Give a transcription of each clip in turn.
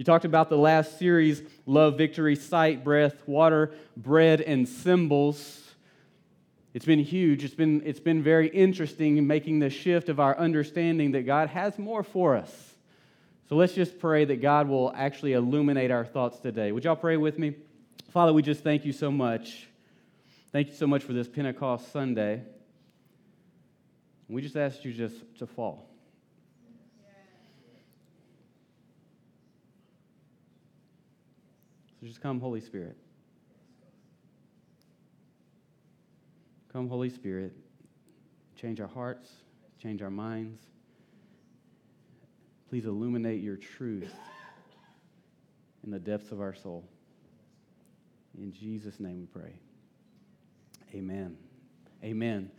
You talked about the last series love, victory, sight, breath, water, bread, and symbols. It's been huge. It's been, it's been very interesting in making the shift of our understanding that God has more for us. So let's just pray that God will actually illuminate our thoughts today. Would y'all pray with me? Father, we just thank you so much. Thank you so much for this Pentecost Sunday. We just ask you just to fall. So just come, Holy Spirit. Come, Holy Spirit. Change our hearts, change our minds. Please illuminate your truth in the depths of our soul. In Jesus' name we pray. Amen. Amen.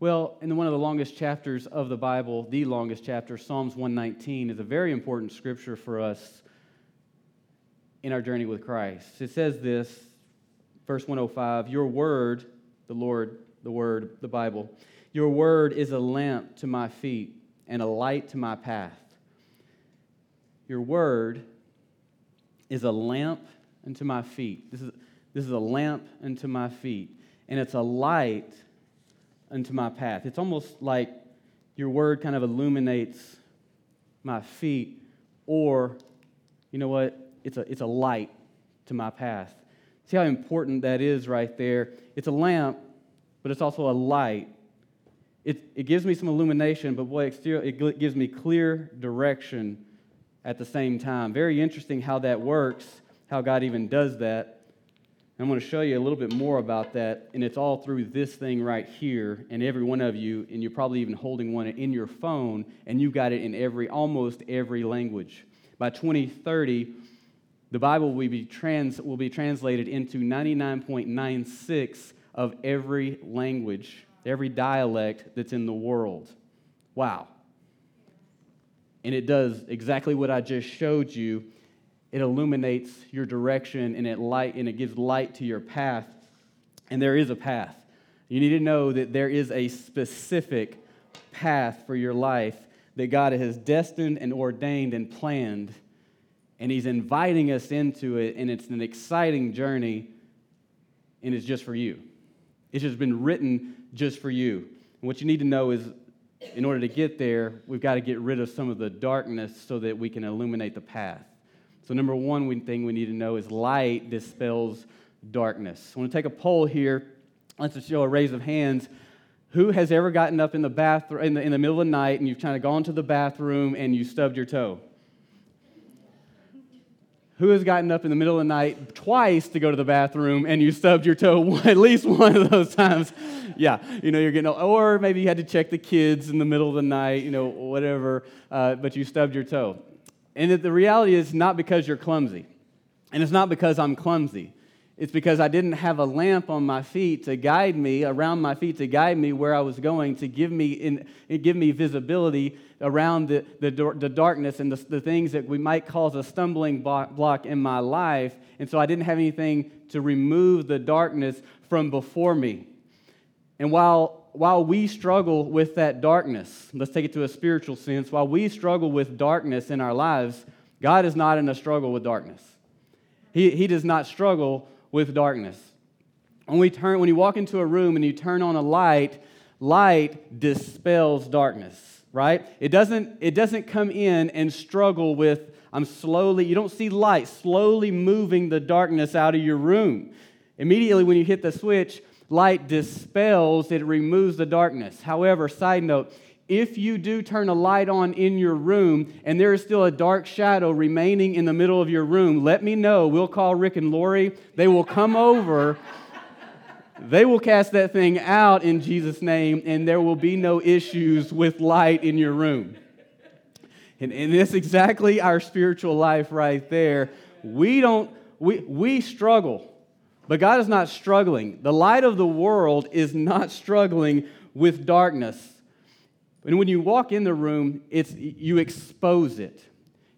Well, in one of the longest chapters of the Bible, the longest chapter, Psalms 119, is a very important scripture for us in our journey with Christ. It says this, verse 105 Your word, the Lord, the word, the Bible, your word is a lamp to my feet and a light to my path. Your word is a lamp unto my feet. This is, this is a lamp unto my feet, and it's a light unto my path. It's almost like your word kind of illuminates my feet, or, you know what? It's a, it's a light to my path. See how important that is right there? It's a lamp, but it's also a light. It, it gives me some illumination, but boy, it, gives me clear direction at the same time. Very interesting how that works, how God even does that. I'm going to show you a little bit more about that, and it's all through this thing right here, and every one of you, and you're probably even holding one in your phone, and you got it in every, almost every language. By 2030, the Bible will be, trans, will be translated into 99.96 of every language, every dialect that's in the world. Wow. And it does exactly what I just showed you. It illuminates your direction and it light and it gives light to your path. And there is a path. You need to know that there is a specific path for your life that God has destined and ordained and planned and He's inviting us into it, and it's an exciting journey, and it's just for you. It's just been written just for you. And what you need to know is, in order to get there, we've got to get rid of some of the darkness so that we can illuminate the path. So, number one thing we need to know is light dispels darkness. I want to take a poll here. Let's just show a raise of hands. Who has ever gotten up in the bathroom in the, in the middle of the night and you've kind of gone to the bathroom and you stubbed your toe? Who has gotten up in the middle of the night twice to go to the bathroom and you stubbed your toe at least one of those times? Yeah, you know, you're getting, or maybe you had to check the kids in the middle of the night, you know, whatever, uh, but you stubbed your toe. And the reality is not because you're clumsy, and it's not because I'm clumsy. It's because I didn't have a lamp on my feet to guide me, around my feet to guide me where I was going, to give me, in, eh, give me visibility around the, the, the darkness and the, the things that we might cause a stumbling block in my life. And so I didn't have anything to remove the darkness from before me. And while, while we struggle with that darkness, let's take it to a spiritual sense, while we struggle with darkness in our lives, God is not in a struggle with darkness. He, he does not struggle with darkness. When, we turn, when you walk into a room and you turn on a light, light dispels darkness right? It doesn't, it doesn't come in and struggle with, I'm slowly, you don't see light slowly moving the darkness out of your room. Immediately when you hit the switch, light dispels, it removes the darkness. However, side note, if you do turn a light on in your room and there is still a dark shadow remaining in the middle of your room, let me know. We'll call Rick and Lori. They will come over they will cast that thing out in Jesus' name, and there will be no issues with light in your room. And, and that's exactly our spiritual life right there. We don't, we, we struggle, but God is not struggling. The light of the world is not struggling with darkness. And when you walk in the room, it's, you expose it.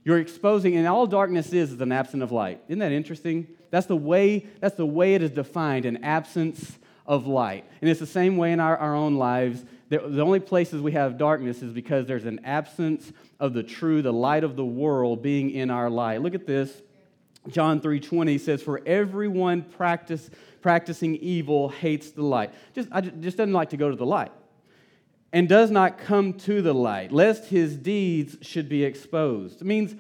You're exposing, and all darkness is is an absence of light. Isn't that interesting? That's the way, that's the way it is defined an absence of light. And it's the same way in our, our own lives. The, the only places we have darkness is because there's an absence of the true, the light of the world being in our light. Look at this. John 3:20 says, "For everyone practice, practicing evil hates the light." Just, I just doesn't like to go to the light, and does not come to the light, lest his deeds should be exposed. It means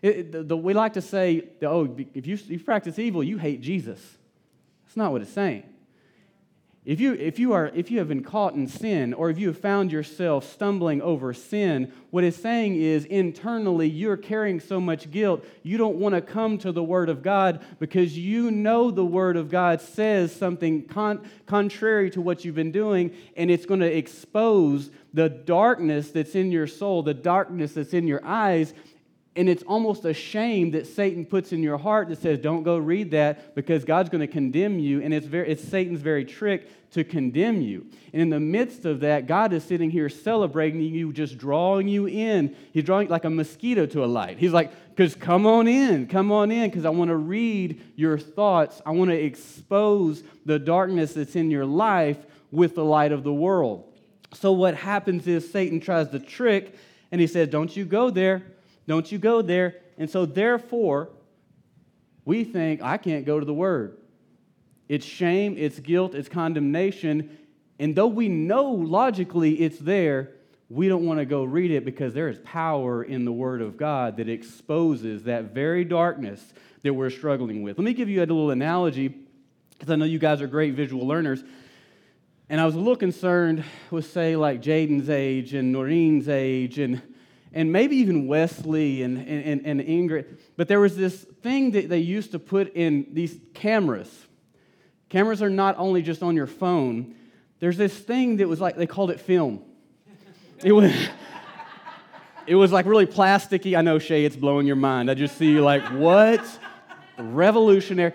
it, the, the, we like to say, "Oh, if you, you practice evil, you hate Jesus." That's not what it's saying. If you, if, you are, if you have been caught in sin, or if you have found yourself stumbling over sin, what it's saying is internally you're carrying so much guilt, you don't want to come to the Word of God because you know the Word of God says something con- contrary to what you've been doing, and it's going to expose the darkness that's in your soul, the darkness that's in your eyes, and it's almost a shame that Satan puts in your heart that says, don't go read that because God's going to condemn you. And it's, very, it's Satan's very trick to condemn you. And in the midst of that, God is sitting here celebrating you, just drawing you in. He's drawing like a mosquito to a light. He's like, because come on in, come on in, because I want to read your thoughts. I want to expose the darkness that's in your life with the light of the world. So what happens is Satan tries to trick, and he says, Don't you go there. Don't you go there. And so, therefore, we think, I can't go to the Word. It's shame, it's guilt, it's condemnation. And though we know logically it's there, we don't want to go read it because there is power in the Word of God that exposes that very darkness that we're struggling with. Let me give you a little analogy because I know you guys are great visual learners. And I was a little concerned with, say, like Jaden's age and Noreen's age and and maybe even Wesley and, and, and Ingrid. But there was this thing that they used to put in these cameras. Cameras are not only just on your phone, there's this thing that was like, they called it film. It was. It was like really plasticky. I know, Shay, it's blowing your mind. I just see you like, what? Revolutionary.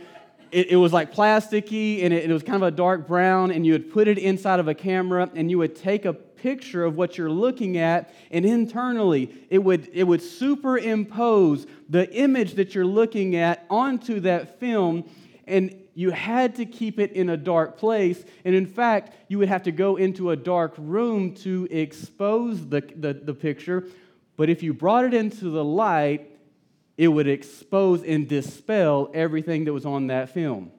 It, it, was like plasticky and it, it was kind of a dark brown, and you would put it inside of a camera and you would take a picture of what you're looking at, and internally it would, it would superimpose the image that you're looking at onto that film, and you had to keep it in a dark place. And in fact, you would have to go into a dark room to expose the, the, the picture. But if you brought it into the light, it would expose and dispel everything that was on that film.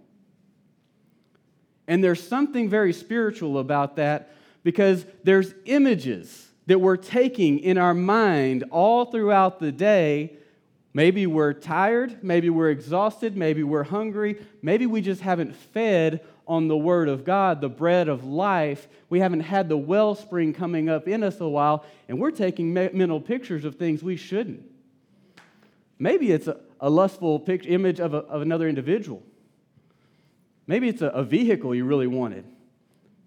And there's something very spiritual about that because there's images that we're taking in our mind all throughout the day. Maybe we're tired, maybe we're exhausted, maybe we're hungry, maybe we just haven't fed on the Word of God, the bread of life. We haven't had the wellspring coming up in us a while, and we're taking mental pictures of things we shouldn't. Maybe it's a, a lustful image of, a, of another individual. Maybe it's a, a vehicle you really wanted.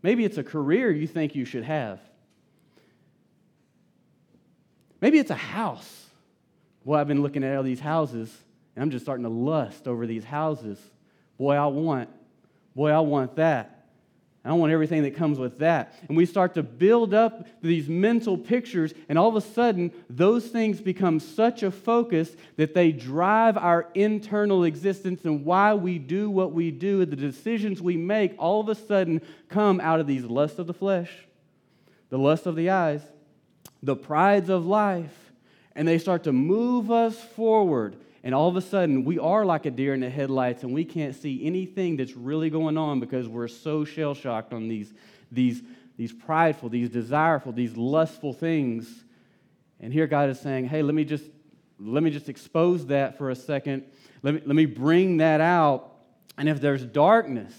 Maybe it's a career you think you should have. Maybe it's a house. Well, I've been looking at all these houses, and I'm just starting to lust over these houses. Boy, I want. Boy, I want that. I want everything that comes with that. And we start to build up these mental pictures, and all of a sudden, those things become such a focus that they drive our internal existence and why we do what we do, the decisions we make, all of a sudden come out of these lusts of the flesh, the lust of the eyes, the prides of life, and they start to move us forward and all of a sudden, we are like a deer in the headlights and we can't see anything that's really going on because we're so shell shocked on these, these, these prideful, these desireful, these lustful things. And here God is saying, hey, let me just, let me just expose that for a second. Let me, let me bring that out. And if there's darkness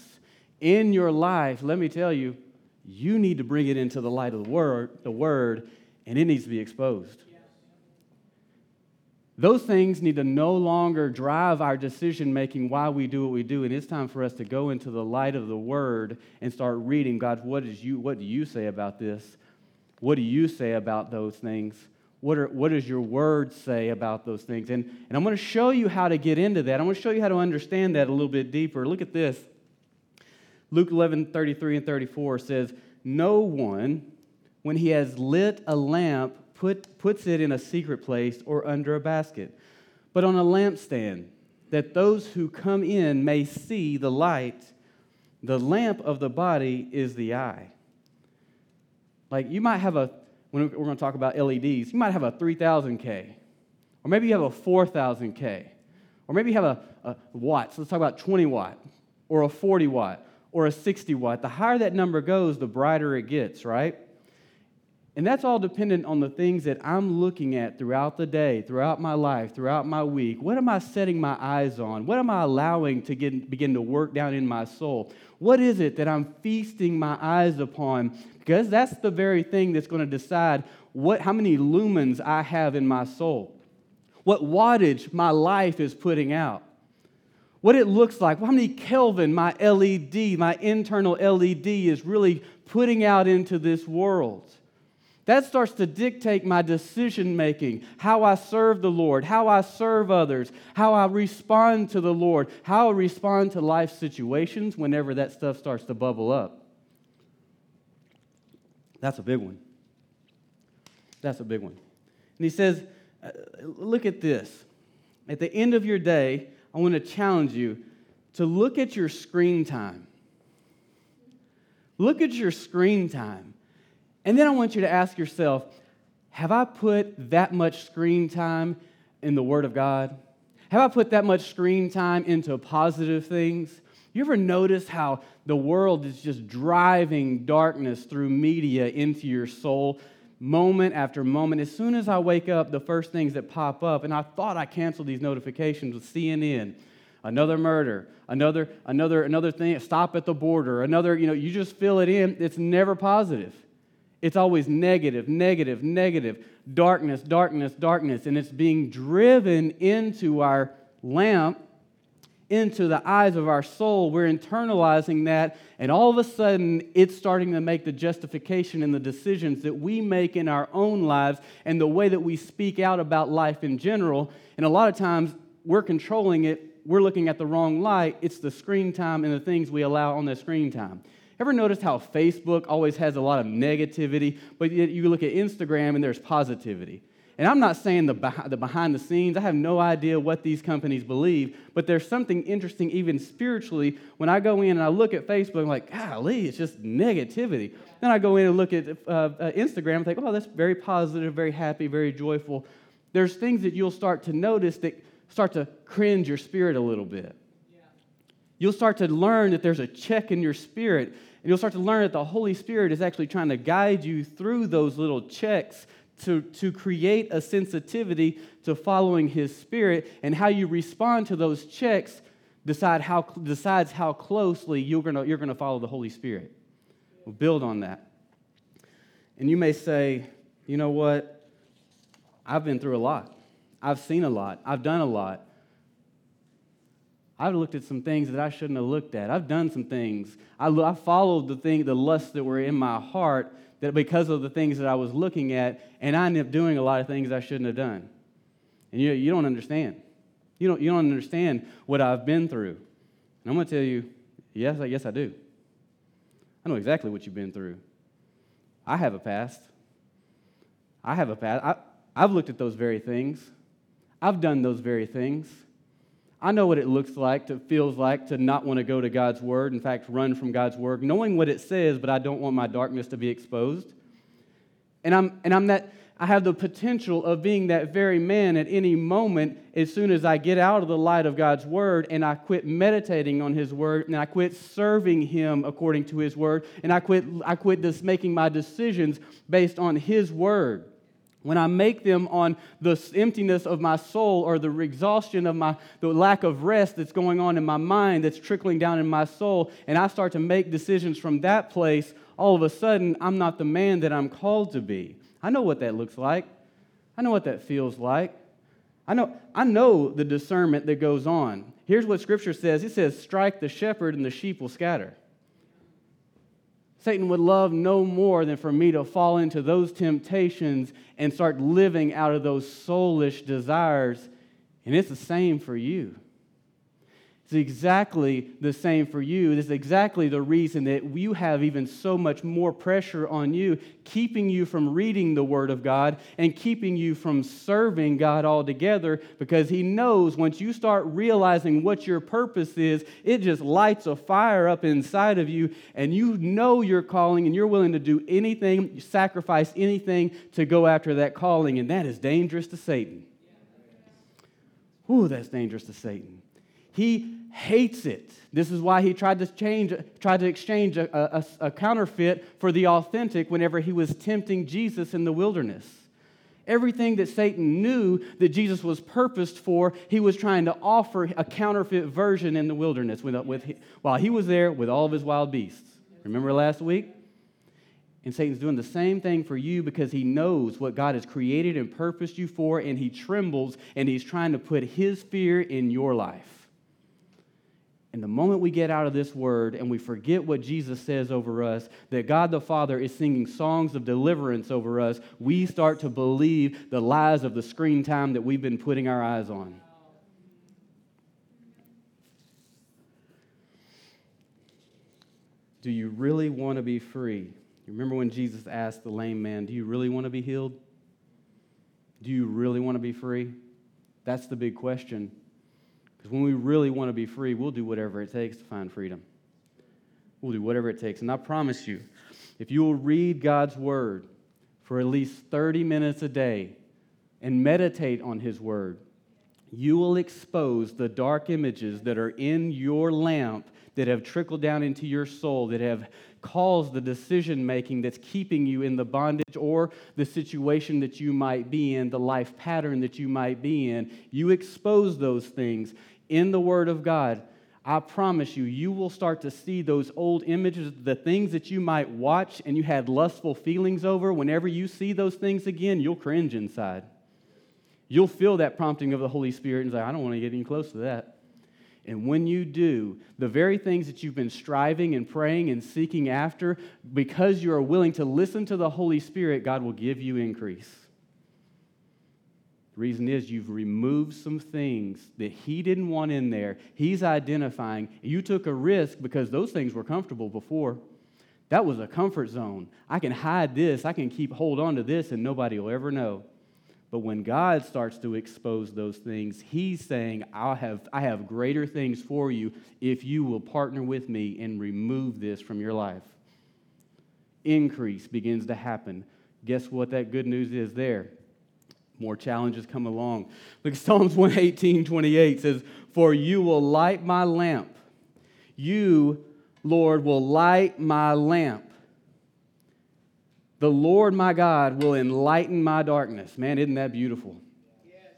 in your life, let me tell you, you need to bring it into the light of the word, the word, and it needs to be exposed. Those things need to no longer drive our decision making why we do what we do. And it's time for us to go into the light of the Word and start reading God, what, is you, what do you say about this? What do you say about those things? What, are, what does your Word say about those things? And, and I'm going to show you how to get into that. I'm going to show you how to understand that a little bit deeper. Look at this. Luke 11 33 and 34 says, No one, when he has lit a lamp, put, puts it in a secret place or under a basket, but on a lampstand, that those who come in may see the light. the lamp of the body is the eye. Like you might have a, when we're going to talk about LEDs, you might have a 3000K, or maybe you have a 4000K, or maybe you have a, a So Let's talk about 20 watt, or a 40 watt, or a 60 watt. The higher that number goes, the brighter it gets, right? And that's all dependent on the things that I'm looking at throughout the day, throughout my life, throughout my week. What am I setting my eyes on? What am I allowing to get, begin to work down in my soul? What is it that I'm feasting my eyes upon? Because that's the very thing that's going to decide what, how many lumens I have in my soul, what wattage my life is putting out, what it looks like, how many Kelvin my LED, my internal LED is really putting out into this world. That starts to dictate my decision making, how I serve the Lord, how I serve others, how I respond to the Lord, how I respond to life situations whenever that stuff starts to bubble up. That's a big one. That's a big one. And he says, uh, look at this. At the end of your day, I want to challenge you to look at your screen time. Look at your screen time. And then I want you to ask yourself have I put that much screen time in the Word of God? Have I put that much screen time into positive things? You ever notice how the world is just driving darkness through media into your soul moment after moment? As soon as I wake up, the first things that pop up, and I thought I canceled these notifications with CNN, another murder, another, another, another thing, stop at the border, another, you know, you just fill it in. It's never positive. It's always negative, negative, negative, darkness, darkness, darkness. And it's being driven into our lamp, into the eyes of our soul. We're internalizing that. And all of a sudden, it's starting to make the justification and the decisions that we make in our own lives and the way that we speak out about life in general. And a lot of times, we're controlling it. We're looking at the wrong light. It's the screen time and the things we allow on the screen time. Ever noticed how Facebook always has a lot of negativity, but you look at Instagram and there's positivity? And I'm not saying the, the behind the scenes, I have no idea what these companies believe, but there's something interesting, even spiritually, when I go in and I look at Facebook, I'm like, golly, it's just negativity. Then I go in and look at uh, uh, Instagram and think, oh, that's very positive, very happy, very joyful. There's things that you'll start to notice that start to cringe your spirit a little bit. You'll start to learn that there's a check in your spirit and you'll start to learn that the Holy Spirit is actually trying to guide you through those little checks to, to create a sensitivity to following His Spirit. And how you respond to those checks decide how, decides how closely you're going you're gonna follow the Holy Spirit. We'll build on that. And you may say, you know what? I've been through a lot. I've seen a lot. I've done a lot. I've looked at some things that I shouldn't have looked at. I've done some things. I, I followed the thing, the lusts that were in my heart that because of the things that I was looking at, and I ended up doing a lot of things I shouldn't have done. And you, you don't understand. You don't, you don't understand what I've been through. And I'm going to tell you, yes, I, yes, I do. I know exactly what you've been through. I have a past. I have a past. I, I've looked at those very things. I've done those very things. I know what it looks like, to feels like to not want to go to God's word, in fact, run from God's word, knowing what it says, but I don't want my darkness to be exposed. And I'm and I'm that I have the potential of being that very man at any moment as soon as I get out of the light of God's word and I quit meditating on his word and I quit serving him according to his word and I quit I quit just making my decisions based on his word when I make them on the emptiness of my soul or the exhaustion of my, the lack of rest that's going on in my mind that's trickling down in my soul, and I start to make decisions from that place, all of a sudden, I'm not the man that I'm called to be. I know what that looks like. I know what that feels like. I know, I know the discernment that goes on. Here's what Scripture says it says, Strike the shepherd, and the sheep will scatter. Satan would love no more than for me to fall into those temptations and start living out of those soulish desires. And it's the same for you. It's exactly the same for you. This is exactly the reason that you have even so much more pressure on you, keeping you from reading the Word of God and keeping you from serving God altogether, because He knows once you start realizing what your purpose is, it just lights a fire up inside of you, and you know your calling, and you're willing to do anything, sacrifice anything to go after that calling, and that is dangerous to Satan. Ooh, that's dangerous to Satan. He hates it. This is why he tried to change, tried to exchange a, a, a, counterfeit for the authentic whenever he was tempting Jesus in the wilderness. Everything that Satan knew that Jesus was purposed for, he was trying to offer a counterfeit version in the wilderness with, with, while he was there with all of his wild beasts. Remember last week? And Satan's doing the same thing for you because he knows what God has created and purposed you for, and he trembles and he's trying to put his fear in your life. And the moment we get out of this word and we forget what Jesus says over us, that God the Father is singing songs of deliverance over us, we start to believe the lies of the screen time that we've been putting our eyes on. Do you really want to be free? You remember when Jesus asked the lame man, Do you really want to be healed? Do you really want to be free? That's the big question. Because when we really want to be free, we'll do whatever it takes to find freedom. We'll do whatever it takes. And I promise you, if you will read God's word for at least 30 minutes a day and meditate on his word, you will expose the dark images that are in your lamp that have trickled down into your soul, that have caused the decision making that's keeping you in the bondage or the situation that you might be in, the life pattern that you might be in. You expose those things in the Word of God. I promise you, you will start to see those old images, the things that you might watch and you had lustful feelings over. Whenever you see those things again, you'll cringe inside. You'll feel that prompting of the Holy Spirit and say, I don't want to get any close to that. And when you do, the very things that you've been striving and praying and seeking after, because you are willing to listen to the Holy Spirit, God will give you increase. The reason is you've removed some things that He didn't want in there. He's identifying. You took a risk because those things were comfortable before. That was a comfort zone. I can hide this, I can keep hold on to this, and nobody will ever know. But when God starts to expose those things, He's saying, i have, I have greater things for you if you will partner with me and remove this from your life. Increase begins to happen. Guess what that good news is there? More challenges come along. Look, Psalms 118, 28 says, For you will light my lamp. You, Lord, will light my lamp. The Lord my God will enlighten my darkness. Man, isn't that beautiful?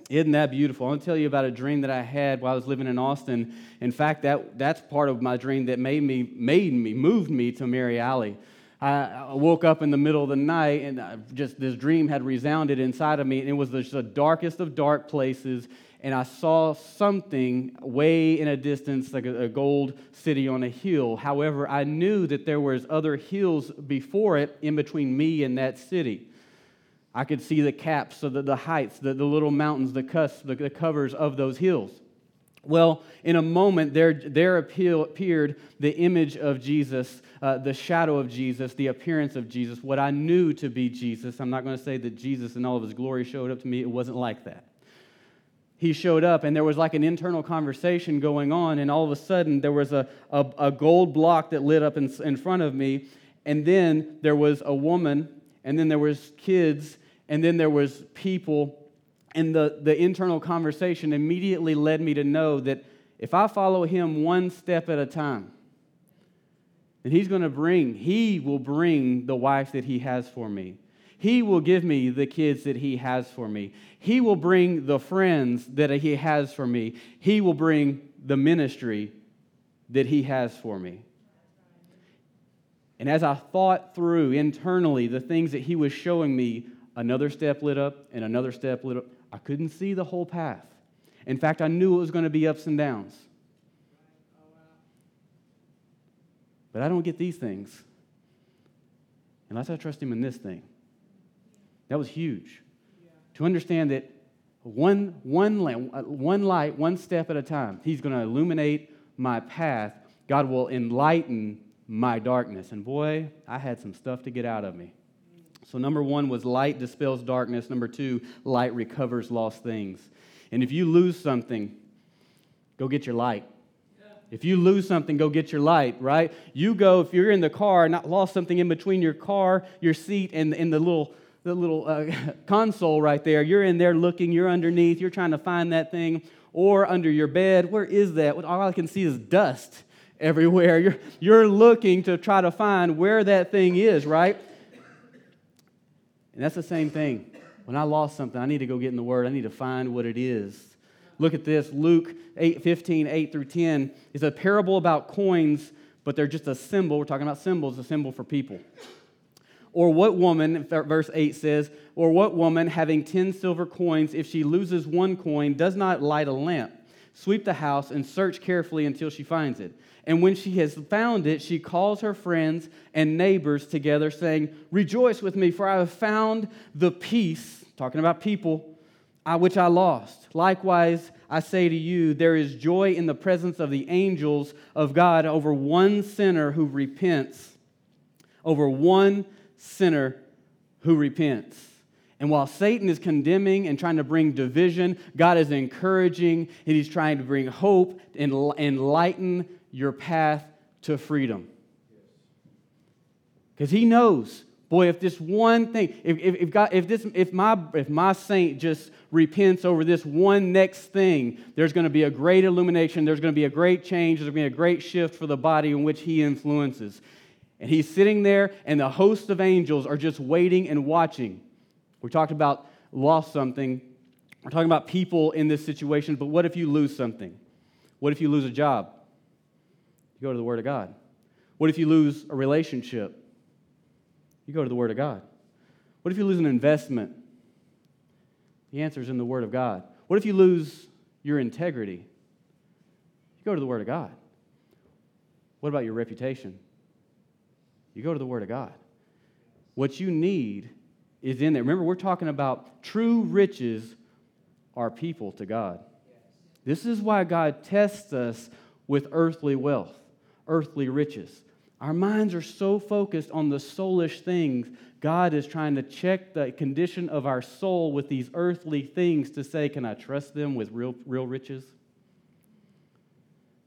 Isn't that beautiful? I want to tell you about a dream that I had while I was living in Austin. In fact, that, that's part of my dream that made me, made me, moved me to Mary Alley. I woke up in the middle of the night and just this dream had resounded inside of me, and it was the darkest of dark places and I saw something way in a distance, like a, a, gold city on a hill. However, I knew that there was other hills before it in between me and that city. I could see the caps, so the, the heights, the, the little mountains, the cusps, the, the covers of those hills. Well, in a moment, there, there appeared the image of Jesus, uh, the shadow of Jesus, the appearance of Jesus, what I knew to be Jesus. I'm not going to say that Jesus in all of his glory showed up to me. It wasn't like that he showed up and there was like an internal conversation going on and all of a sudden there was a, a, a, gold block that lit up in, in front of me and then there was a woman and then there was kids and then there was people and the, the internal conversation immediately led me to know that if i follow him one step at a time then he's going to bring he will bring the wife that he has for me he will give me the kids that He has for me. He will bring the friends that He has for me. He will bring the ministry that He has for me. And as I thought through internally the things that He was showing me, another step lit up and another step lit up. I couldn't see the whole path. In fact, I knew it was going to be ups and downs. But I don't get these things unless I trust Him in this thing. That was huge. Yeah. To understand that one, one, one light, one step at a time, He's going to illuminate my path. God will enlighten my darkness. And boy, I had some stuff to get out of me. So, number one was light dispels darkness. Number two, light recovers lost things. And if you lose something, go get your light. If you lose something, go get your light, right? You go, if you're in the car, and not lost something in between your car, your seat, and, and the little, the little uh, console right there, you're in there looking, you're underneath, you're trying to find that thing, or under your bed. Where is that? All I can see is dust everywhere. You're, you're looking to try to find where that thing is, right? And that's the same thing. When I lost something, I need to go get in the Word. I need to find what it is. Look at this. Luke 8, 15, 8 through 10 is a parable about coins, but they're just a symbol. We're talking about symbols, a symbol for people. Or what woman, verse 8 says, or what woman having 10 silver coins, if she loses one coin, does not light a lamp, sweep the house, and search carefully until she finds it? And when she has found it, she calls her friends and neighbors together, saying, Rejoice with me, for I have found the peace, talking about people, which I lost. Likewise, I say to you, there is joy in the presence of the angels of God over one sinner who repents, over one sinner who repents. And while Satan is condemning and trying to bring division, God is encouraging and he's trying to bring hope and enlighten your path to freedom. Because he knows, boy, if this one thing, if, if, if, God, if, this, if, my, if my saint just repents over this one next thing, there's going to be a great illumination, there's going to be a great change, there's going to be a great shift for the body in which he influences. And he's sitting there, and the host of angels are just waiting and watching. We talked about lost something. We're talking about people in this situation, but what if you lose something? What if you lose a job? You go to the Word of God. What if you lose a relationship? You go to the Word of God. What if you lose an investment? The answer is in the Word of God. What if you lose your integrity? You go to the Word of God. What about your reputation? You go to the Word of God. What you need is in there. Remember, we're talking about true riches are people to God. This is why God tests us with earthly wealth earthly riches. Our minds are so focused on the soulish things. God is trying to check the condition of our soul with these earthly things to say, can I trust them with real, real riches?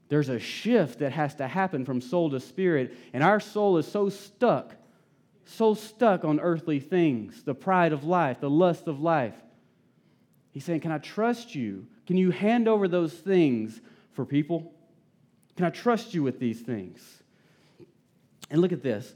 There's a shift that has to happen from soul to spirit, and our soul is so stuck, so stuck on earthly things the pride of life, the lust of life. He's saying, Can I trust you? Can you hand over those things for people? Can I trust you with these things? And look at this.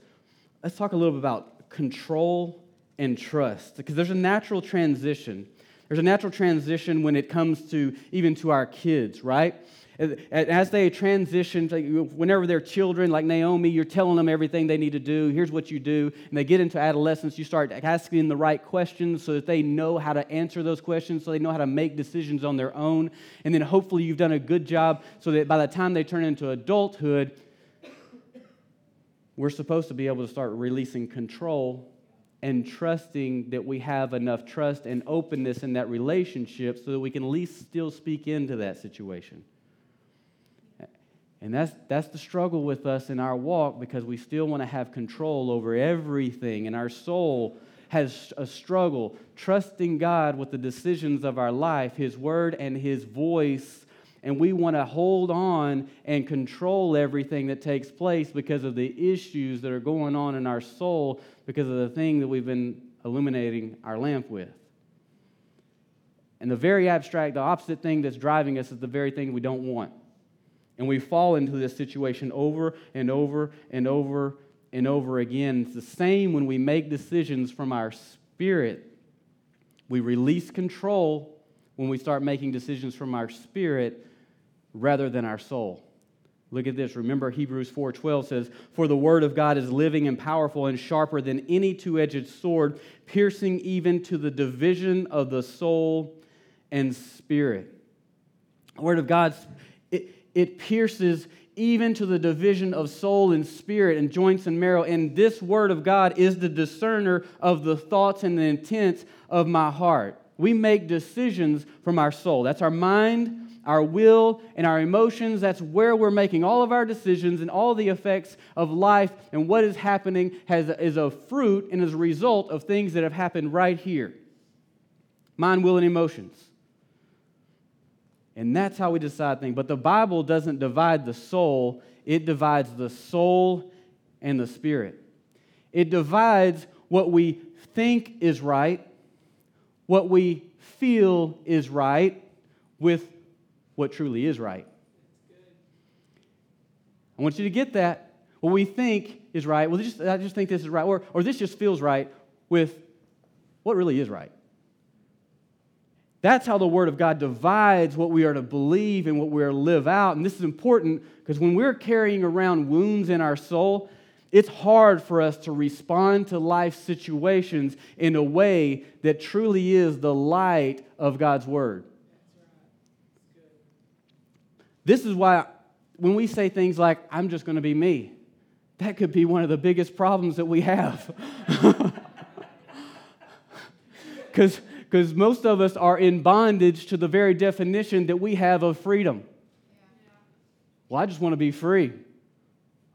Let's talk a little bit about control and trust because there's a natural transition. There's a natural transition when it comes to even to our kids, right? As they transition, whenever they're children, like Naomi, you're telling them everything they need to do. Here's what you do. And they get into adolescence, you start asking them the right questions so that they know how to answer those questions, so they know how to make decisions on their own. And then hopefully you've done a good job so that by the time they turn into adulthood, we're supposed to be able to start releasing control and trusting that we have enough trust and openness in that relationship so that we can at least still speak into that situation. And that's, that's the struggle with us in our walk because we still want to have control over everything. And our soul has a struggle trusting God with the decisions of our life, His word and His voice. And we want to hold on and control everything that takes place because of the issues that are going on in our soul because of the thing that we've been illuminating our lamp with. And the very abstract, the opposite thing that's driving us is the very thing we don't want. And we fall into this situation over and over and over and over again. It's the same when we make decisions from our spirit. We release control when we start making decisions from our spirit rather than our soul. Look at this. Remember Hebrews 4:12 says, "For the word of God is living and powerful and sharper than any two-edged sword, piercing even to the division of the soul and spirit." The word of God it, it pierces even to the division of soul and spirit and joints and marrow. And this word of God is the discerner of the thoughts and the intents of my heart. We make decisions from our soul. That's our mind, our will, and our emotions. That's where we're making all of our decisions and all the effects of life and what is happening has, is a fruit and is a result of things that have happened right here mind, will, and emotions. And that's how we decide things. But the Bible doesn't divide the soul, it divides the soul and the spirit. It divides what we think is right, what we feel is right, with what truly is right. I want you to get that. What we think is right, well, just, I just think this is right, or, or this just feels right, with what really is right. That's how the Word of God divides what we are to believe and what we are to live out. And this is important because when we're carrying around wounds in our soul, it's hard for us to respond to life situations in a way that truly is the light of God's Word. This is why when we say things like, I'm just going to be me, that could be one of the biggest problems that we have. Because because most of us are in bondage to the very definition that we have of freedom. Well, I just want to be free.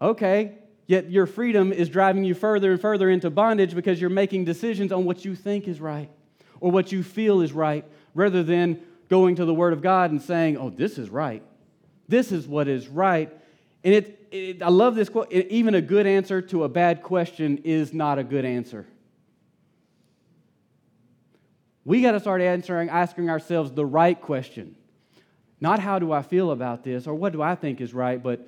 Okay, yet your freedom is driving you further and further into bondage because you're making decisions on what you think is right or what you feel is right rather than going to the Word of God and saying, oh, this is right. This is what is right. And it, it I love this quote. Even a good answer to a bad question is not a good answer. We got to start answering, asking ourselves the right question. Not how do I feel about this or what do I think is right, but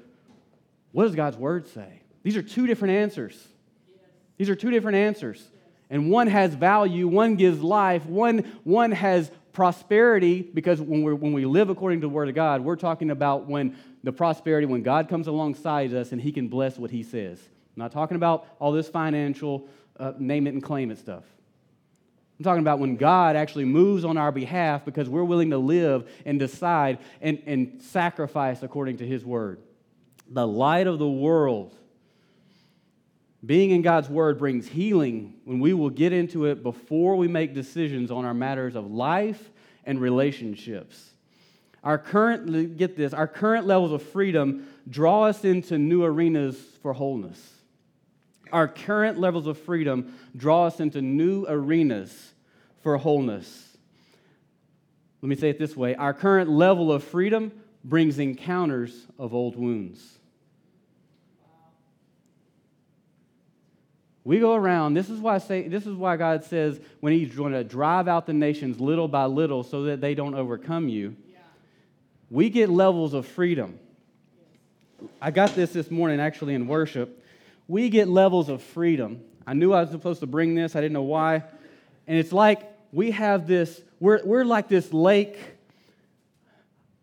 what does God's word say? These are two different answers. These are two different answers. And one has value, one gives life, one, one has prosperity, because when, we when we live according to the Word of God, we're talking about when the prosperity, when God comes alongside us and He can bless what He says. I'm not talking about all this financial, uh, name it and claim it stuff. I'm talking about when God actually moves on our behalf because we're willing to live and decide and, and sacrifice according to His word. The light of the world. Being in God's word brings healing when we will get into it before we make decisions on our matters of life and relationships. Our current, get this, our current levels of freedom draw us into new arenas for wholeness. Our current levels of freedom draw us into new arenas for wholeness. Let me say it this way our current level of freedom brings encounters of old wounds. We go around, this is why say this is why God says when He's going to drive out the nations little by little so that they don't overcome you, yeah. we get levels of freedom. I got this this morning actually in worship we get levels of freedom. I knew I was supposed to bring this, I didn't know why. And it's like we have this, we're, we're like this lake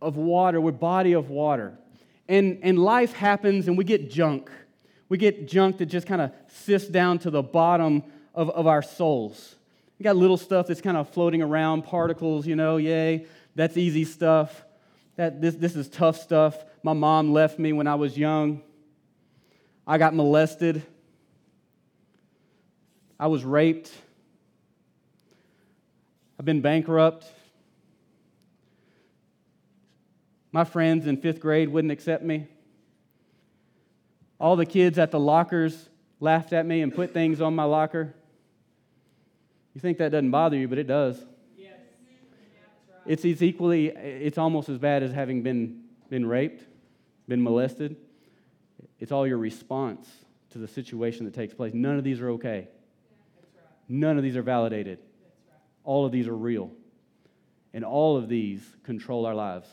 of water, we're body of water. And, and life happens and we get junk. We get junk that just kind of sifts down to the bottom of, of our souls. We got little stuff that's kind of floating around, particles, you know, yay, that's easy stuff. That, this, this is tough stuff. My mom left me when I was young. I got molested. I was raped. I've been bankrupt. My friends in fifth grade wouldn't accept me. All the kids at the lockers laughed at me and put things on my locker. You think that doesn't bother you, but it does. Yes. It's, it's equally, it's almost as bad as having been, been raped, been molested. It's all your response to the situation that takes place. None of these are okay. None of these are validated. All of these are real. And all of these control our lives,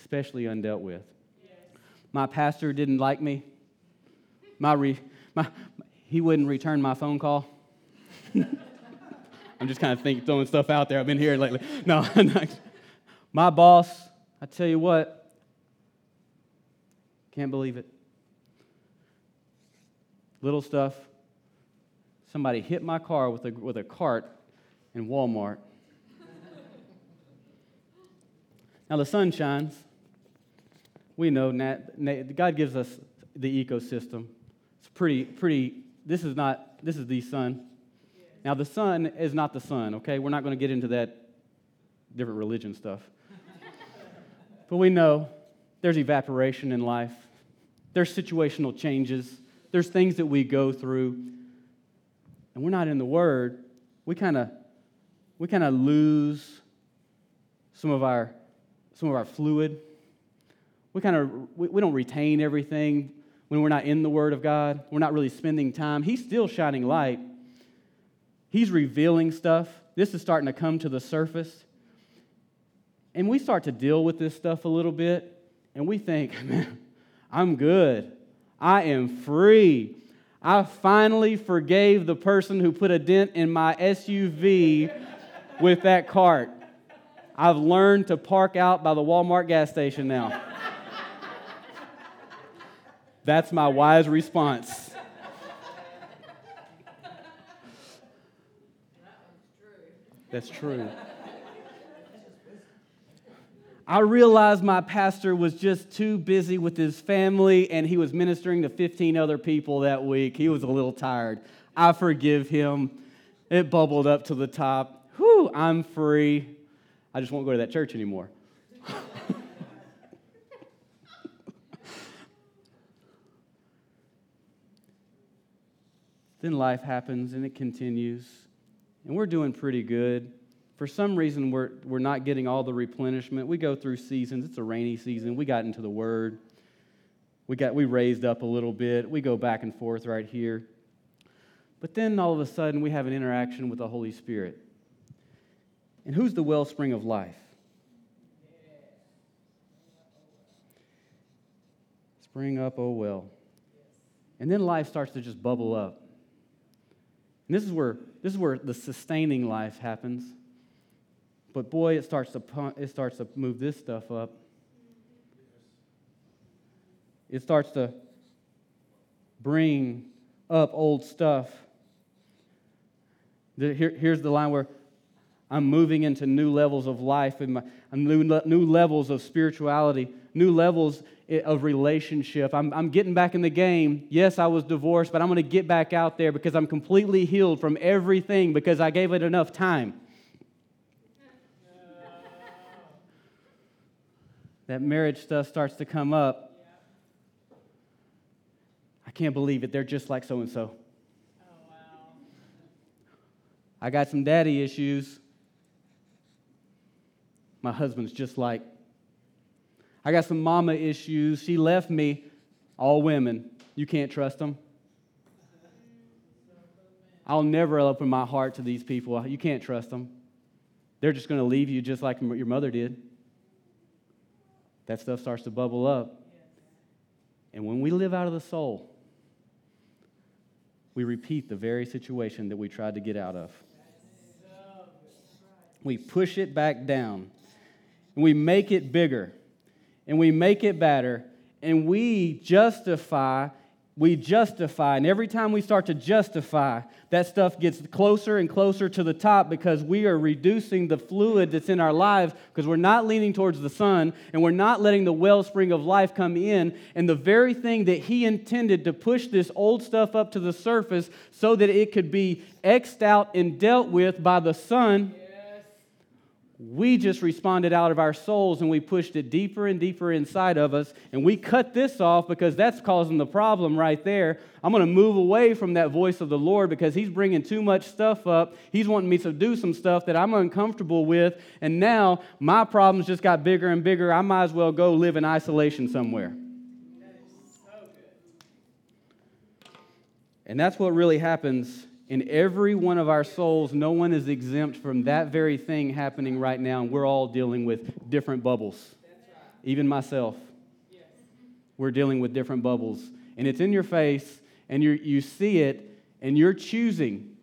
especially undealt with. My pastor didn't like me. My, re, my, he wouldn't return my phone call. I'm just kind of thinking, throwing stuff out there. I've been here lately. No, my boss, I tell you what, can't believe it. Little stuff. Somebody hit my car with a, with a cart in Walmart. now the sun shines. We know Nat, God gives us the ecosystem. It's pretty, pretty. This is not. This is the sun. Now the sun is not the sun. Okay, we're not going to get into that different religion stuff. But we know there's evaporation in life, there's situational changes, there's things that we go through, and we're not in the Word. We kind of we kind of lose some of our some of our fluid. We kind of we, we don't retain everything when we're not in the Word of God. We're not really spending time. He's still shining light. He's revealing stuff. This is starting to come to the surface. And we start to deal with this stuff a little bit, and we think, man, I'm good. I am free. I finally forgave the person who put a dent in my SUV with that cart. I've learned to park out by the Walmart gas station now. That's my wise response. That's true. I realized my pastor was just too busy with his family and he was ministering to 15 other people that week. He was a little tired. I forgive him. It bubbled up to the top. Whew, I'm free. I just won't go to that church anymore. then life happens and it continues, and we're doing pretty good for some reason we're, we're not getting all the replenishment. We go through seasons. It's a rainy season. We got into the word. We got we raised up a little bit. We go back and forth right here. But then all of a sudden we have an interaction with the holy spirit. And who's the wellspring of life? Spring up oh well. And then life starts to just bubble up. And this is where this is where the sustaining life happens but boy, it starts to it starts to move this stuff up. It starts to bring up old stuff. Here, here's the line where I'm moving into new levels of life and new, new levels of spirituality, new levels of relationship. I'm, I'm getting back in the game. Yes, I was divorced, but I'm going to get back out there because I'm completely healed from everything because I gave it enough time. That marriage stuff starts to come up, I can't believe it. They're just like so and so. I got some daddy issues. My husband's just like. I got some mama issues. She left me. All women. You can't trust them. I'll never open my heart to these people. You can't trust them. They're just going to leave you just like your mother did that stuff starts to bubble up. And when we live out of the soul, we repeat the very situation that we tried to get out of. We push it back down, and we make it bigger, and we make it better, and we justify we justify. And every time we start to justify, that stuff gets closer and closer to the top because we are reducing the fluid that's in our lives because we're not leaning towards the sun and we're not letting the wellspring of life come in. And the very thing that He intended to push this old stuff up to the surface so that it could be X'd out and dealt with by the sun we just responded out of our souls and we pushed it deeper and deeper inside of us. And we cut this off because that's causing the problem right there. I'm going to move away from that voice of the Lord because He's bringing too much stuff up. He's wanting me to do some stuff that I'm uncomfortable with. And now my problems just got bigger and bigger. I might as well go live in isolation somewhere. And that's what really happens in every one of our souls, no one is exempt from that very thing happening right now, and we're all dealing with different bubbles. Even myself. We're dealing with different bubbles. And it's in your face, and you you see it, and you're choosing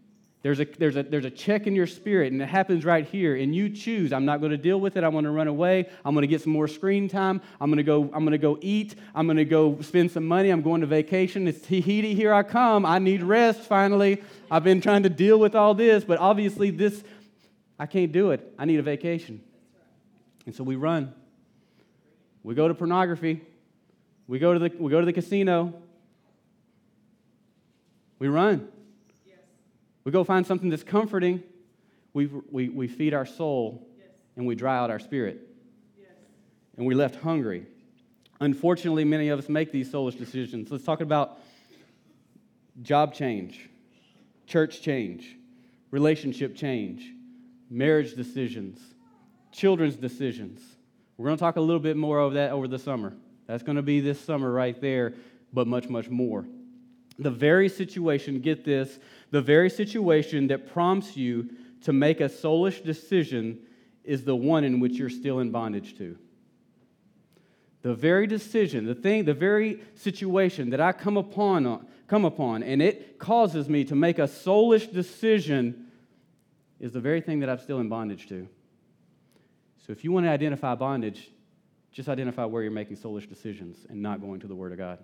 there's a, there's, a, there's a check in your spirit, and it happens right here. And you choose. I'm not going to deal with it. I'm going to run away. I'm going to get some more screen time. I'm going to go. I'm going to go eat. I'm going to go spend some money. I'm going to vacation. It's Tahiti. Here I come. I need rest. Finally, I've been trying to deal with all this, but obviously this, I can't do it. I need a vacation. And so we run. We go to pornography. We go to the we go to the casino. We run. We go find something that's comforting. We, we, we feed our soul yes. and we dry out our spirit. Yes. and we're left hungry. Unfortunately, many of us make these soulish decisions. Let's talk about job change, church change, relationship change, marriage decisions, children's decisions. We're going to talk a little bit more of that over the summer. That's going to be this summer right there, but much, much more. The very situation, get this, the very situation that prompts you to make a soulish decision is the one in which you're still in bondage to. The very decision, the thing, the very situation that I come upon, come upon, and it causes me to make a soulish decision is the very thing that I'm still in bondage to. So if you want to identify bondage, just identify where you're making soulish decisions and not going to the Word of God.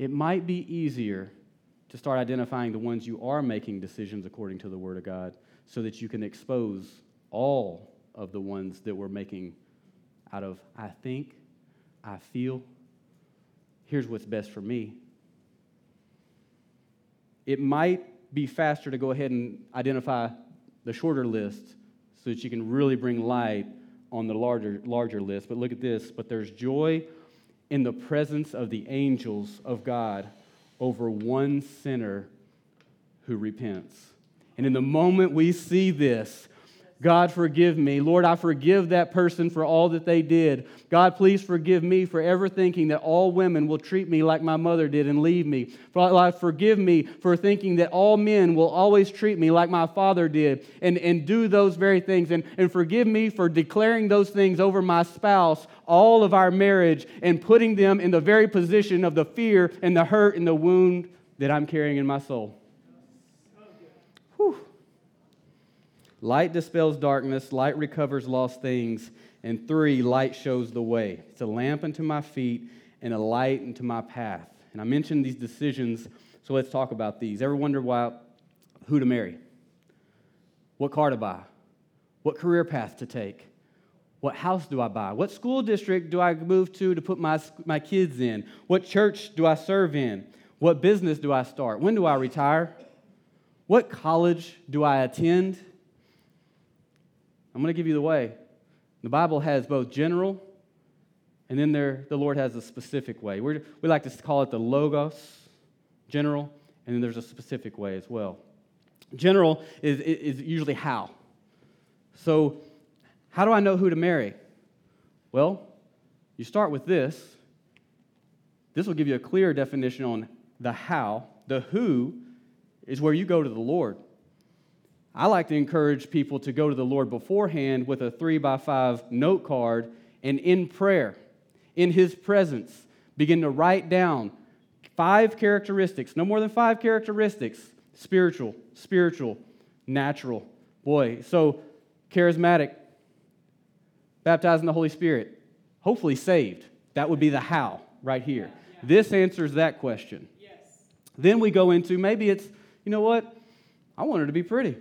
It might be easier to start identifying the ones you are making decisions according to the Word of God so that you can expose all of the ones that we're making out of I think, I feel, here's what's best for me. It might be faster to go ahead and identify the shorter list so that you can really bring light on the larger, larger list. But look at this. But there's joy in the presence of the angels of God over one sinner who repents. And in the moment we see this, God, forgive me. Lord, I forgive that person for all that they did. God, please forgive me for ever thinking that all women will treat me like my mother did and leave me. God, forgive me for thinking that all men will always treat me like my father did and, and do those very things. And, and forgive me for declaring those things over my spouse all of our marriage and putting them in the very position of the fear and the hurt and the wound that I'm carrying in my soul. Light dispels darkness, light recovers lost things, and three, light shows the way. It's a lamp unto my feet and a light unto my path. And I mentioned these decisions, so let's talk about these. Ever wonder why who to marry? What car to buy? What career path to take? What house do I buy? What school district do I move to to put my, my kids in? What church do I serve in? What business do I start? When do I retire? What college do I attend? I'm going to give you the way. The Bible has both general and then there, the Lord has a specific way. We're, we like to call it the logos, general, and then there's a specific way as well. General is, is usually how. So, how do I know who to marry? Well, you start with this. This will give you a clear definition on the how. The who is where you go to the Lord. I like to encourage people to go to the Lord beforehand with a three by five note card and in prayer, in His presence, begin to write down five characteristics, no more than five characteristics spiritual, spiritual, natural. Boy, so charismatic, baptized in the Holy Spirit, hopefully saved. That would be the how right here. Yeah, yeah. This answers that question. Yes. Then we go into maybe it's, you know what? I want her to be pretty.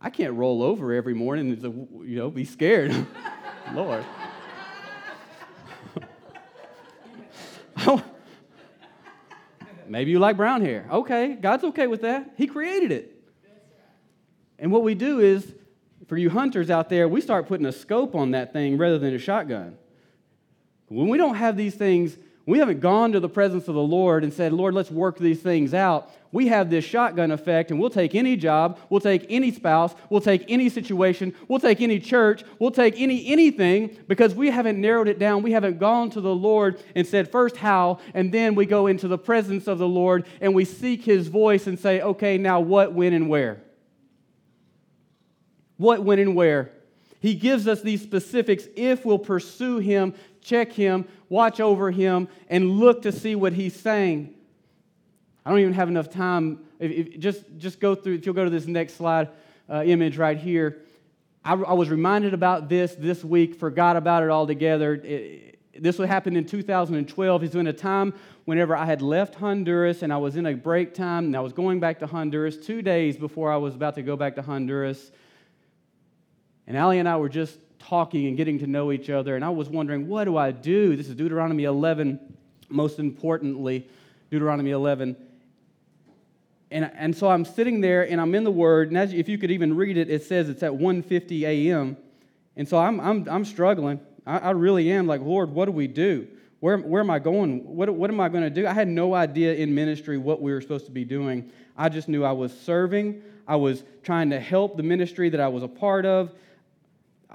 I can't roll over every morning and, you know, be scared. Lord. Oh. Maybe you like brown hair. Okay, God's okay with that. He created it. And what we do is, for you hunters out there, we start putting a scope on that thing rather than a shotgun. When we don't have these things we haven't gone to the presence of the Lord and said, Lord, let's work these things out. We have this shotgun effect, and we'll take any job, we'll take any spouse, we'll take any situation, we'll take any church, we'll take any anything because we haven't narrowed it down. We haven't gone to the Lord and said, first how, and then we go into the presence of the Lord and we seek his voice and say, okay, now what, when, and where? What, when, and where? He gives us these specifics if we'll pursue him check him, watch over him, and look to see what he's saying. I don't even have enough time. If, if, just, just go through, if you'll go to this next slide uh, image right here. I, I, was reminded about this this week, forgot about it altogether. It, this would happen in 2012. It's in a time whenever I had left Honduras and I was in a break time and I was going back to Honduras two days before I was about to go back to Honduras. And Allie and I were just talking and getting to know each other. And I was wondering, what do I do? This is Deuteronomy 11, most importantly, Deuteronomy 11. And, and so I'm sitting there and I'm in the Word. And as, if you could even read it, it says it's at 1.50 a.m. And so I'm, I'm, I'm struggling. I, I really am like, Lord, what do we do? Where, where am I going? What, what am I going to do? I had no idea in ministry what we were supposed to be doing. I just knew I was serving. I was trying to help the ministry that I was a part of.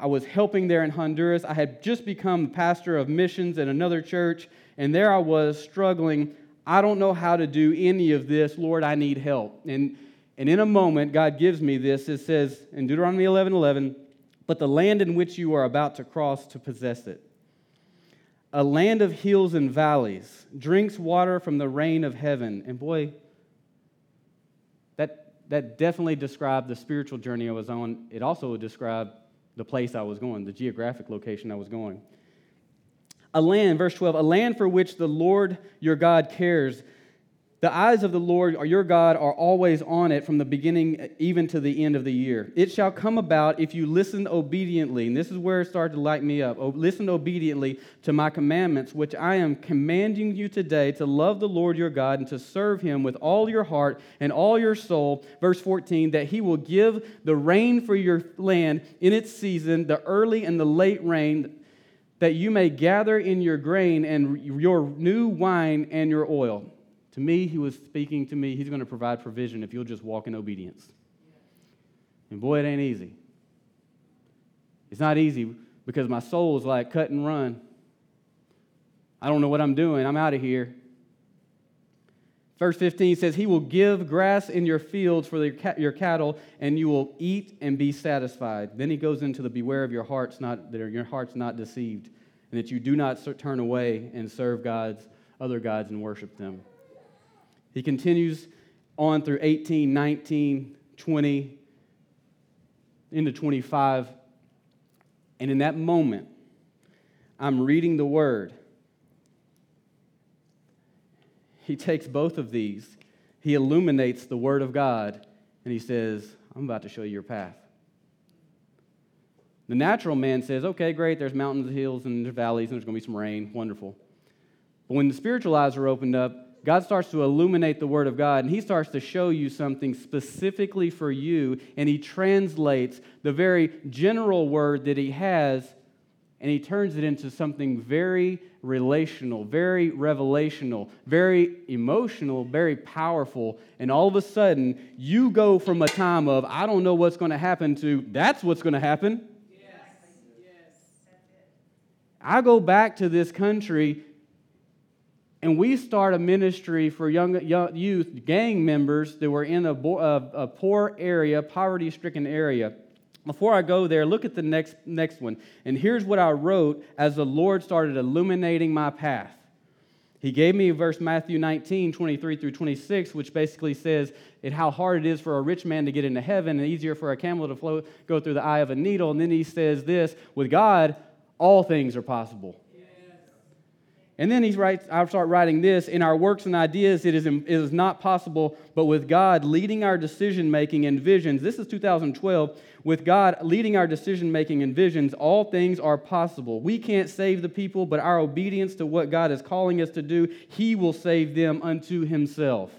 I was helping there in Honduras. I had just become pastor of missions at another church, and there I was struggling. I don't know how to do any of this. Lord, I need help. And, and in a moment, God gives me this. It says in Deuteronomy 11 11, but the land in which you are about to cross to possess it. A land of hills and valleys, drinks water from the rain of heaven. And boy, that, that definitely described the spiritual journey I was on. It also described the place I was going, the geographic location I was going. A land, verse 12, a land for which the Lord your God cares the eyes of the Lord or your God are always on it from the beginning even to the end of the year. It shall come about if you listen obediently, and this is where it started to light me up. Listen obediently to my commandments, which I am commanding you today to love the Lord your God and to serve him with all your heart and all your soul. Verse 14, that he will give the rain for your land in its season, the early and the late rain, that you may gather in your grain and your new wine and your oil. To me, he was speaking to me, he's going to provide provision if you'll just walk in obedience. And boy, it ain't easy. It's not easy because my soul is like cut and run. I don't know what I'm doing. I'm out of here. Verse 15 says, He will give grass in your fields for your cattle, and you will eat and be satisfied. Then he goes into the beware of your hearts, not, that your hearts not deceived, and that you do not turn away and serve gods, other gods, and worship them. He continues on through 18, 19, 20, into 25. And in that moment, I'm reading the word. He takes both of these, he illuminates the word of God, and he says, I'm about to show you your path. The natural man says, okay, great, there's mountains, and hills, and valleys, and there's going to be some rain. Wonderful. But when the spiritual eyes are opened up, God starts to illuminate the Word of God, and He starts to show you something specifically for you, and He translates the very general word that He has, and He turns it into something very relational, very revelational, very emotional, very powerful. And all of a sudden, you go from a time of, I don't know what's going to happen, to that's what's going to happen. Yes. Yes. I go back to this country and we start a ministry for young, young youth, gang members that were in a, a, a poor area, poverty stricken area. Before I go there, look at the next, next one. And here's what I wrote as the Lord started illuminating my path. He gave me verse Matthew 19, 23 through 26, which basically says it, how hard it is for a rich man to get into heaven and easier for a camel to flow, go through the eye of a needle. And then he says this with God, all things are possible. And then he writes, I start writing this in our works and ideas, it is, it is not possible, but with God leading our decision making and visions, this is 2012, with God leading our decision making and visions, all things are possible. We can't save the people, but our obedience to what God is calling us to do, He will save them unto Himself.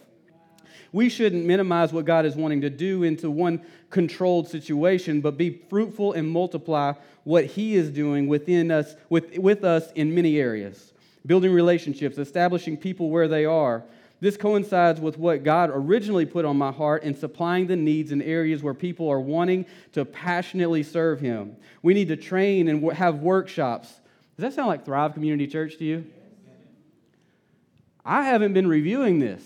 We shouldn't minimize what God is wanting to do into one controlled situation, but be fruitful and multiply what He is doing within us, with, with us in many areas building relationships, establishing people where they are. This coincides with what God originally put on my heart in supplying the needs in areas where people are wanting to passionately serve Him. We need to train and have workshops. Does that sound like Thrive Community Church to you? I haven't been reviewing this.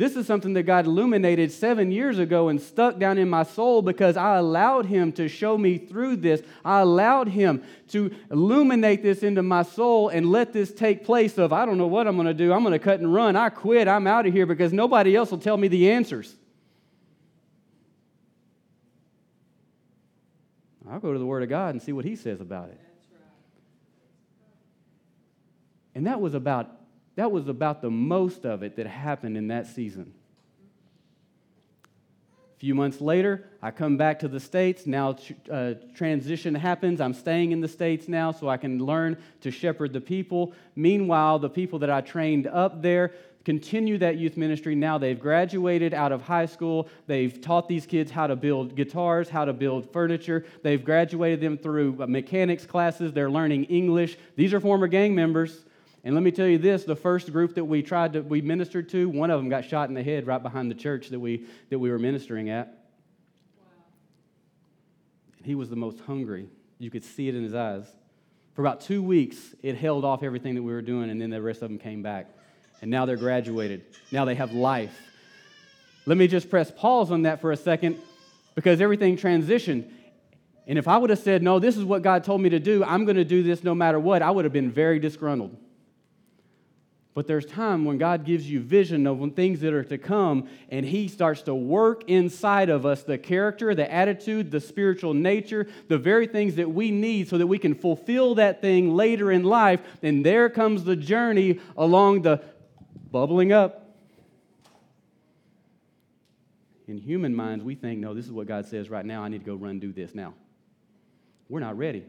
This is something that God illuminated seven years ago and stuck down in my soul because I allowed Him to show me through this. I allowed Him to illuminate this into my soul and let this take place of, I don't know what I'm going to do. I'm going to cut and run. I quit. I'm out of here because nobody else will tell me the answers. I'll go to the Word of God and see what He says about it. And that was about that was about the most of it that happened in that season. A few months later, I come back to the States. Now, uh, transition happens. I'm staying in the States now so I can learn to shepherd the people. Meanwhile, the people that I trained up there continue that youth ministry. Now they've graduated out of high school. They've taught these kids how to build guitars, how to build furniture. They've graduated them through mechanics classes. They're learning English. These are former gang members. And let me tell you this the first group that we tried to, we ministered to, one of them got shot in the head right behind the church that we, that we were ministering at. Wow. He was the most hungry. You could see it in his eyes. For about two weeks, it held off everything that we were doing, and then the rest of them came back. And now they're graduated. Now they have life. Let me just press pause on that for a second because everything transitioned. And if I would have said, No, this is what God told me to do, I'm going to do this no matter what, I would have been very disgruntled. But there's time when God gives you vision of things that are to come, and He starts to work inside of us the character, the attitude, the spiritual nature, the very things that we need so that we can fulfill that thing later in life. And there comes the journey along the bubbling up. In human minds, we think, no, this is what God says right now. I need to go run do this now. We're not ready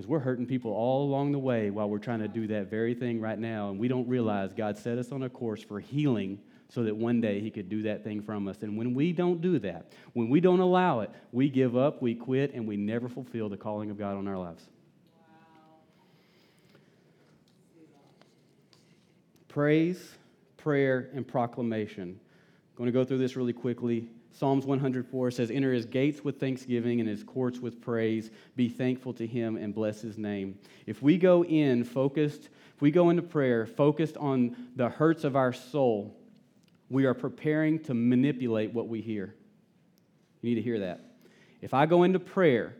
because we're hurting people all along the way while we're trying to do that very thing right now. And we don't realize God set us on a course for healing so that one day He could do that thing from us. And when we don't do that, when we don't allow it, we give up, we quit, and we never fulfill the calling of God on our lives. Praise, prayer, and proclamation. I'm going to go through this really quickly. Psalms 104 says, Enter his gates with thanksgiving and his courts with praise. Be thankful to him and bless his name. If we go in focused, if we go into prayer focused on the hurts of our soul, we are preparing to manipulate what we hear. You need to hear that. If I go into prayer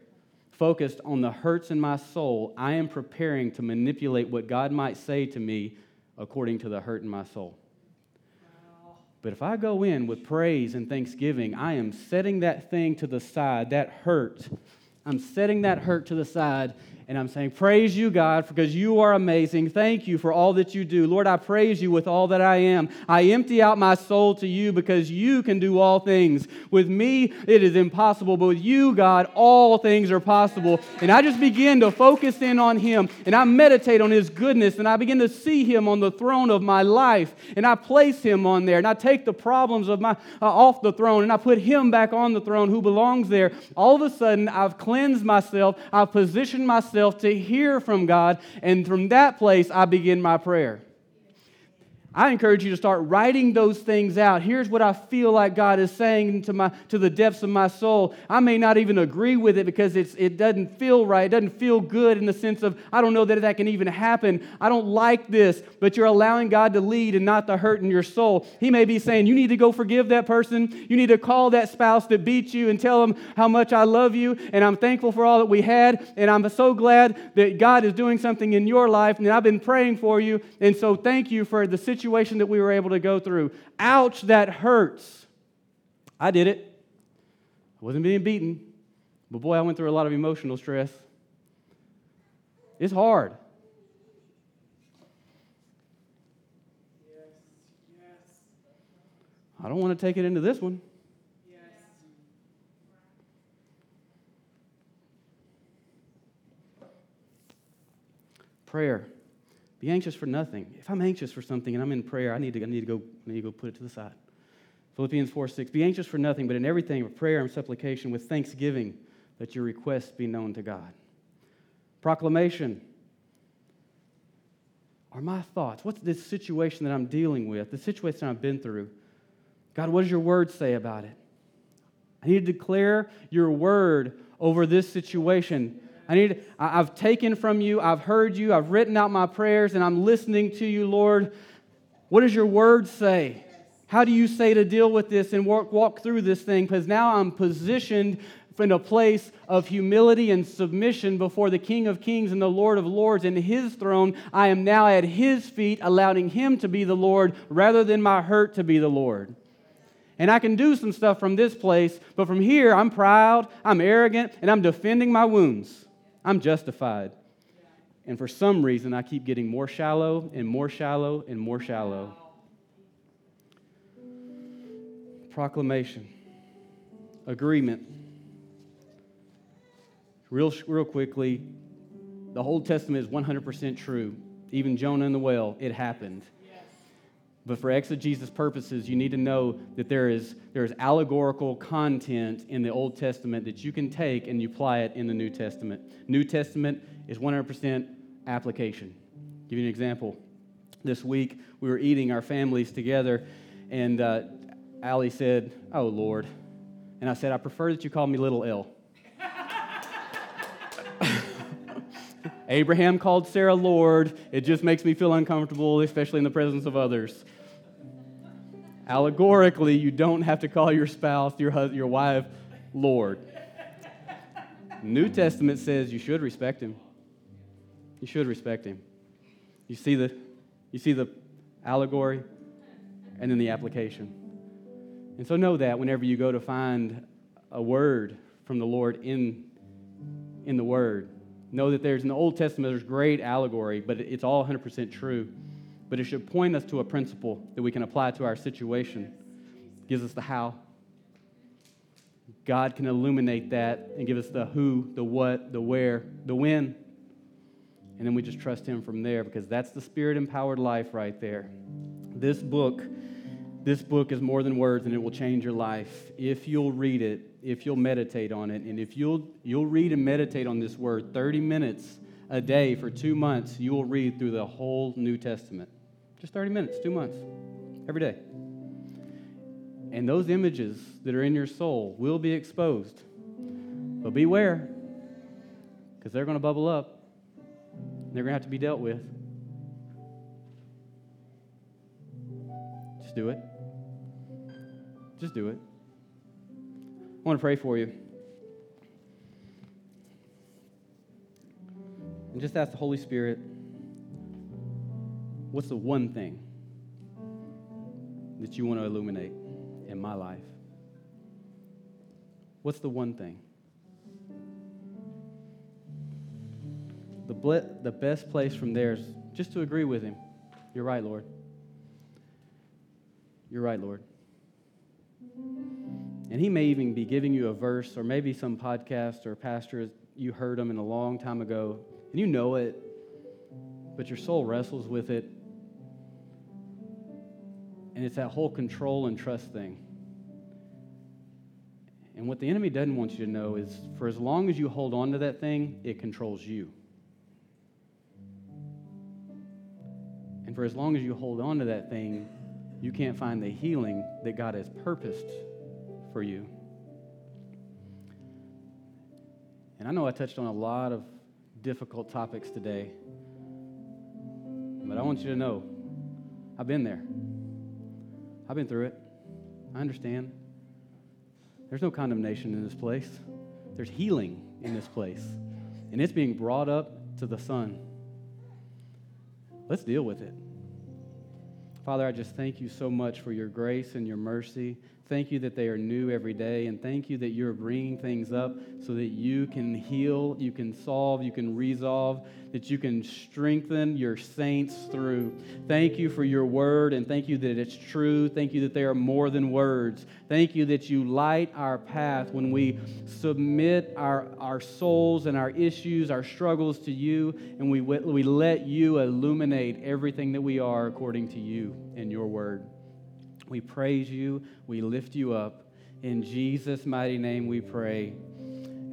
focused on the hurts in my soul, I am preparing to manipulate what God might say to me according to the hurt in my soul. But if I go in with praise and thanksgiving, I am setting that thing to the side, that hurt. I'm setting that hurt to the side and I'm saying, Praise you, God, because you are amazing. Thank you for all that you do. Lord, I praise you with all that I am. I empty out my soul to you because you can do all things. With me, it is impossible, but with you, God, all things are possible. And I just begin to focus in on Him and I meditate on His goodness and I begin to see Him on the throne of my life and I place Him on there and I take the problems of my uh, off the throne and I put Him back on the throne who belongs there. All of a sudden, I've cleansed myself, I've positioned myself myself to hear from God, and from that place, I begin my prayer. I encourage you to start writing those things out. Here's what I feel like God is saying to, my, to the depths of my soul. I may not even agree with it because it's, it doesn't feel right. It doesn't feel good in the sense of, I don't know that that can even happen. I don't like this, but you're allowing God to lead and not to hurt in your soul. He may be saying, You need to go forgive that person. You need to call that spouse that beat you and tell them how much I love you and I'm thankful for all that we had. And I'm so glad that God is doing something in your life. And I've been praying for you. And so thank you for the situation situation that we were able to go through. Ouch, that hurts. I did it. I wasn't being beaten, but boy, I went through a lot of emotional stress. It's hard. I don't want to take it into this one. Prayer. Be anxious for nothing. If I'm anxious for something and I'm in prayer, I need to, I need to, go, I need to go put it to the side. Philippians 4 6. Be anxious for nothing, but in everything, with prayer and supplication, with thanksgiving, that your requests be known to God. Proclamation. Are my thoughts? What's this situation that I'm dealing with, the situation I've been through? God, what does your word say about it? I need to declare your word over this situation. I need, I've taken from you, I've heard you, I've written out my prayers, and I'm listening to you, Lord. What does your word say? How do you say to deal with this and walk, walk through this thing? Because now I'm positioned in a place of humility and submission before the King of Kings and the Lord of Lords in His throne. I am now at His feet, allowing Him to be the Lord rather than my hurt to be the Lord. And I can do some stuff from this place, but from here, I'm proud, I'm arrogant, and I'm defending my wounds. I'm justified. And for some reason, I keep getting more shallow and more shallow and more shallow. Proclamation, agreement. Real, real quickly, the Old Testament is 100% true. Even Jonah in the well, it happened. But for exegesis purposes, you need to know that there is, there is allegorical content in the Old Testament that you can take and you apply it in the New Testament. New Testament is 100% application. I'll give you an example. This week, we were eating our families together, and uh, Allie said, Oh, Lord. And I said, I prefer that you call me Little L. Abraham called Sarah Lord. It just makes me feel uncomfortable, especially in the presence of others. Allegorically, you don't have to call your spouse, your, husband, your wife, Lord. New Testament says you should respect him. You should respect him. You see the, you see the allegory and then the application. And so know that whenever you go to find a word from the Lord in, in the Word, know that there's in the Old Testament, there's great allegory, but it's all 100% true. But it should point us to a principle that we can apply to our situation. It gives us the how. God can illuminate that and give us the who, the what, the where, the when. And then we just trust Him from there because that's the spirit empowered life right there. This book, this book is more than words and it will change your life if you'll read it if you'll meditate on it. And if you'll, you'll read and meditate on this word 30 minutes a day for two months, you will read through the whole New Testament. Just 30 minutes, two months, every day. And those images that are in your soul will be exposed. But beware, because they're going to bubble up. They're going to have to be dealt with. Just do it. Just do it. I want to pray for you. And just ask the Holy Spirit what's the one thing that you want to illuminate in my life? What's the one thing? The, ble- the best place from there is just to agree with Him. You're right, Lord. You're right, Lord. And he may even be giving you a verse or maybe some podcast or pastor you heard them in a long time ago and you know it, but your soul wrestles with it. And it's that whole control and trust thing. And what the enemy doesn't want you to know is for as long as you hold on to that thing, it controls you. And for as long as you hold on to that thing, you can't find the healing that God has purposed for you. And I know I touched on a lot of difficult topics today, but I want you to know I've been there. I've been through it. I understand. There's no condemnation in this place, there's healing in this place, and it's being brought up to the Son. Let's deal with it. Father, I just thank you so much for your grace and your mercy. Thank you that they are new every day. And thank you that you're bringing things up so that you can heal, you can solve, you can resolve, that you can strengthen your saints through. Thank you for your word and thank you that it's true. Thank you that they are more than words. Thank you that you light our path when we submit our, our souls and our issues, our struggles to you, and we, we let you illuminate everything that we are according to you and your word. We praise you. We lift you up. In Jesus' mighty name we pray.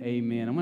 Amen.